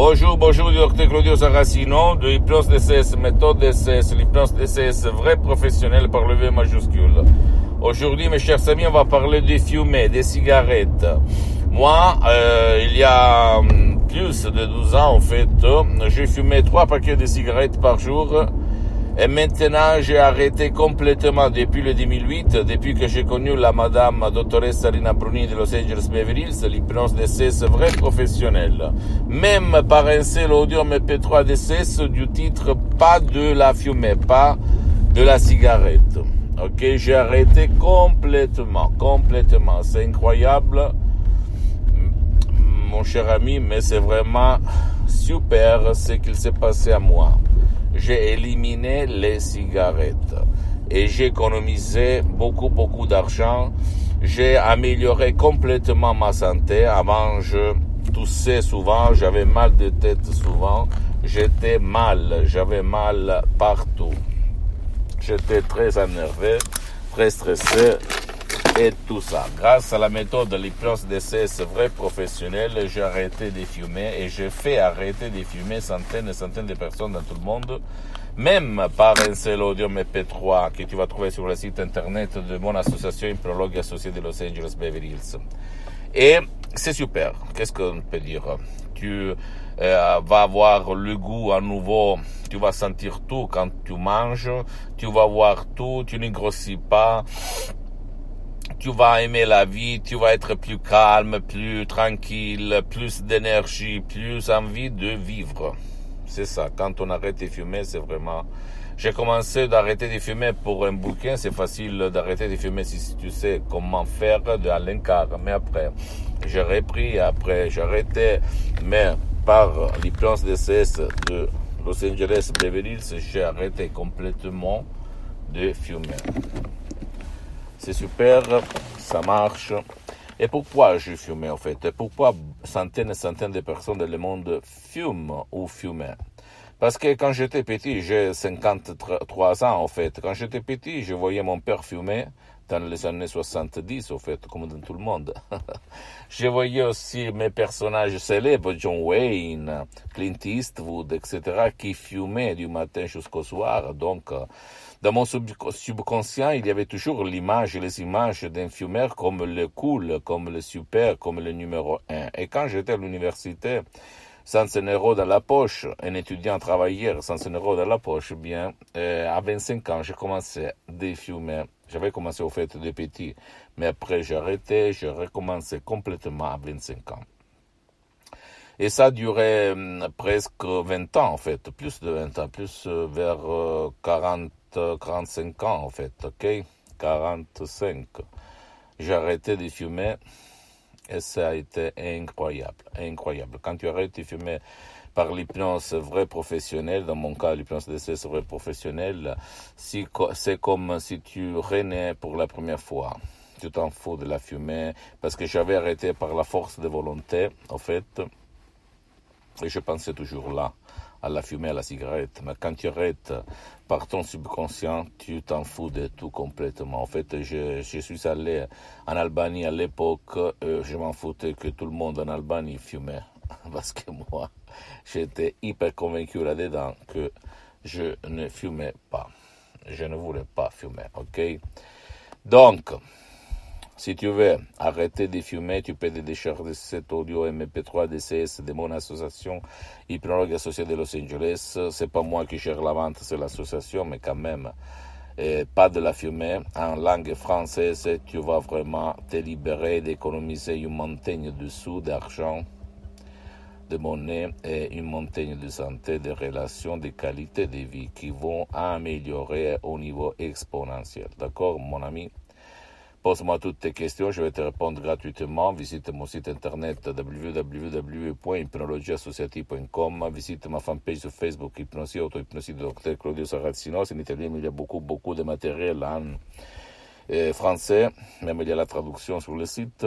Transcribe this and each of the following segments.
Bonjour, bonjour, docteur Claudio Saracino de Hypnose DCS, méthode DCS, l'hypnose DCS vrai professionnel par le V majuscule. Aujourd'hui, mes chers amis, on va parler des fumées, des cigarettes. Moi, euh, il y a hum, plus de 12 ans, en fait, j'ai fumé trois paquets de cigarettes par jour et maintenant, j'ai arrêté complètement depuis le 2008, depuis que j'ai connu la madame dottoressa Rina Bruni de Los Angeles Beverly Hills, l'hypnose DCS vrai professionnel. Même par un seul audio MP3 DCS du titre pas de la fumée, pas de la cigarette. Ok, j'ai arrêté complètement, complètement. C'est incroyable, mon cher ami, mais c'est vraiment super ce qu'il s'est passé à moi j'ai éliminé les cigarettes et j'ai économisé beaucoup, beaucoup d'argent. J'ai amélioré complètement ma santé. Avant, je toussais souvent, j'avais mal de tête souvent, j'étais mal, j'avais mal partout. J'étais très énervé, très stressé et tout ça. Grâce à la méthode de l'hypnose DCS vrai professionnel, j'ai arrêté de fumer et j'ai fait arrêter de fumer centaines et centaines de personnes dans tout le monde, même par un seul audio MP3 que tu vas trouver sur le site internet de mon association Hypnologue associée de Los Angeles Beverly Hills. Et c'est super. Qu'est-ce qu'on peut dire? Tu euh, vas avoir le goût à nouveau, tu vas sentir tout quand tu manges, tu vas voir tout, tu ne grossis pas, tu vas aimer la vie, tu vas être plus calme, plus tranquille, plus d'énergie, plus envie de vivre. C'est ça. Quand on arrête de fumer, c'est vraiment... J'ai commencé d'arrêter de fumer pour un bouquin. C'est facile d'arrêter de fumer si tu sais comment faire de Alain Mais après, j'ai repris. Après, j'ai arrêté. Mais par l'hypnose DCS de Los Angeles Beverly Hills, j'ai arrêté complètement de fumer. C'est super, ça marche. Et pourquoi je fumais en fait? Pourquoi centaines et centaines de personnes dans le monde fument ou fumaient? Parce que quand j'étais petit, j'ai 53 ans en fait, quand j'étais petit, je voyais mon père fumer dans les années 70 en fait, comme dans tout le monde. je voyais aussi mes personnages célèbres, John Wayne, Clint Eastwood, etc., qui fumaient du matin jusqu'au soir. Donc, dans mon subconscient, il y avait toujours l'image, les images d'un fumeur comme le cool, comme le super, comme le numéro un. Et quand j'étais à l'université, sans un euro dans la poche, un étudiant travailleur sans un euro dans la poche, bien, euh, à 25 ans, j'ai commencé à fumer. J'avais commencé au fait de petit, mais après j'ai arrêté, j'ai recommencé complètement à 25 ans. Et ça a duré hum, presque 20 ans, en fait, plus de 20 ans, plus euh, vers 40 45 ans en fait, ok? 45. J'ai arrêté de fumer et ça a été incroyable, incroyable. Quand tu arrêtes de fumer par l'hypnose vrai professionnelle, dans mon cas l'hypnose de vrai professionnel, c'est comme si tu renais pour la première fois. Tu t'en fous de la fumée parce que j'avais arrêté par la force de volonté, en fait, et je pensais toujours là à la fumée, à la cigarette. Mais quand tu arrêtes par ton subconscient, tu t'en fous de tout complètement. En fait, je, suis allé en Albanie à l'époque, euh, je m'en foutais que tout le monde en Albanie fumait. Parce que moi, j'étais hyper convaincu là-dedans que je ne fumais pas. Je ne voulais pas fumer, ok? Donc, si tu veux arrêter de fumer, tu peux décharger cet audio MP3 DCS de mon association Hypnologue Associée de Los Angeles. C'est pas moi qui gère la vente, c'est l'association, mais quand même, pas de la fumée. En langue française, tu vas vraiment te libérer d'économiser une montagne de sous, d'argent, de monnaie et une montagne de santé, de relations, de qualité de vie qui vont améliorer au niveau exponentiel. D'accord, mon ami? Pose-moi toutes tes questions, je vais te répondre gratuitement. Visite mon site internet www.hypnologieassociative.com. Visite ma fanpage sur Facebook, Hypnosie, Auto-Hypnosie de Dr Claudio Sarrazino. C'est en italien, il y a beaucoup, beaucoup de matériel en euh, français. Même il y a la traduction sur le site.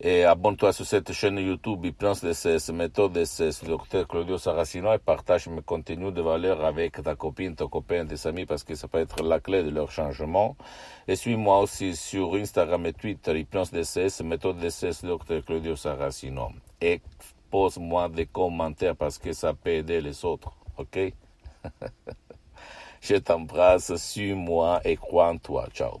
Et abonne-toi sur cette chaîne YouTube Hypnose DSS, méthode DSS, Dr Claudio Saracino et partage mes contenus de valeur avec ta copine, ton copain, tes amis parce que ça peut être la clé de leur changement. Et suis-moi aussi sur Instagram et Twitter, Hypnose DSS, méthode DSS, Dr Claudio Saracino. Et pose-moi des commentaires parce que ça peut aider les autres, ok? Je t'embrasse, suis-moi et crois en toi. Ciao.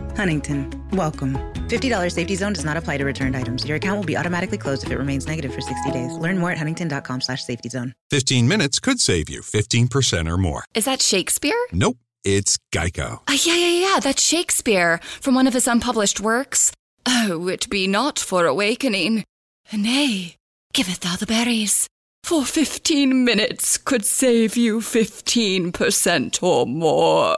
Huntington, welcome. $50 safety zone does not apply to returned items. Your account will be automatically closed if it remains negative for 60 days. Learn more at huntington.com slash safety zone. 15 minutes could save you 15% or more. Is that Shakespeare? Nope, it's Geico. Uh, yeah, yeah, yeah, that's Shakespeare from one of his unpublished works. Oh, it be not for awakening. Nay, giveth thou the berries. For 15 minutes could save you 15% or more.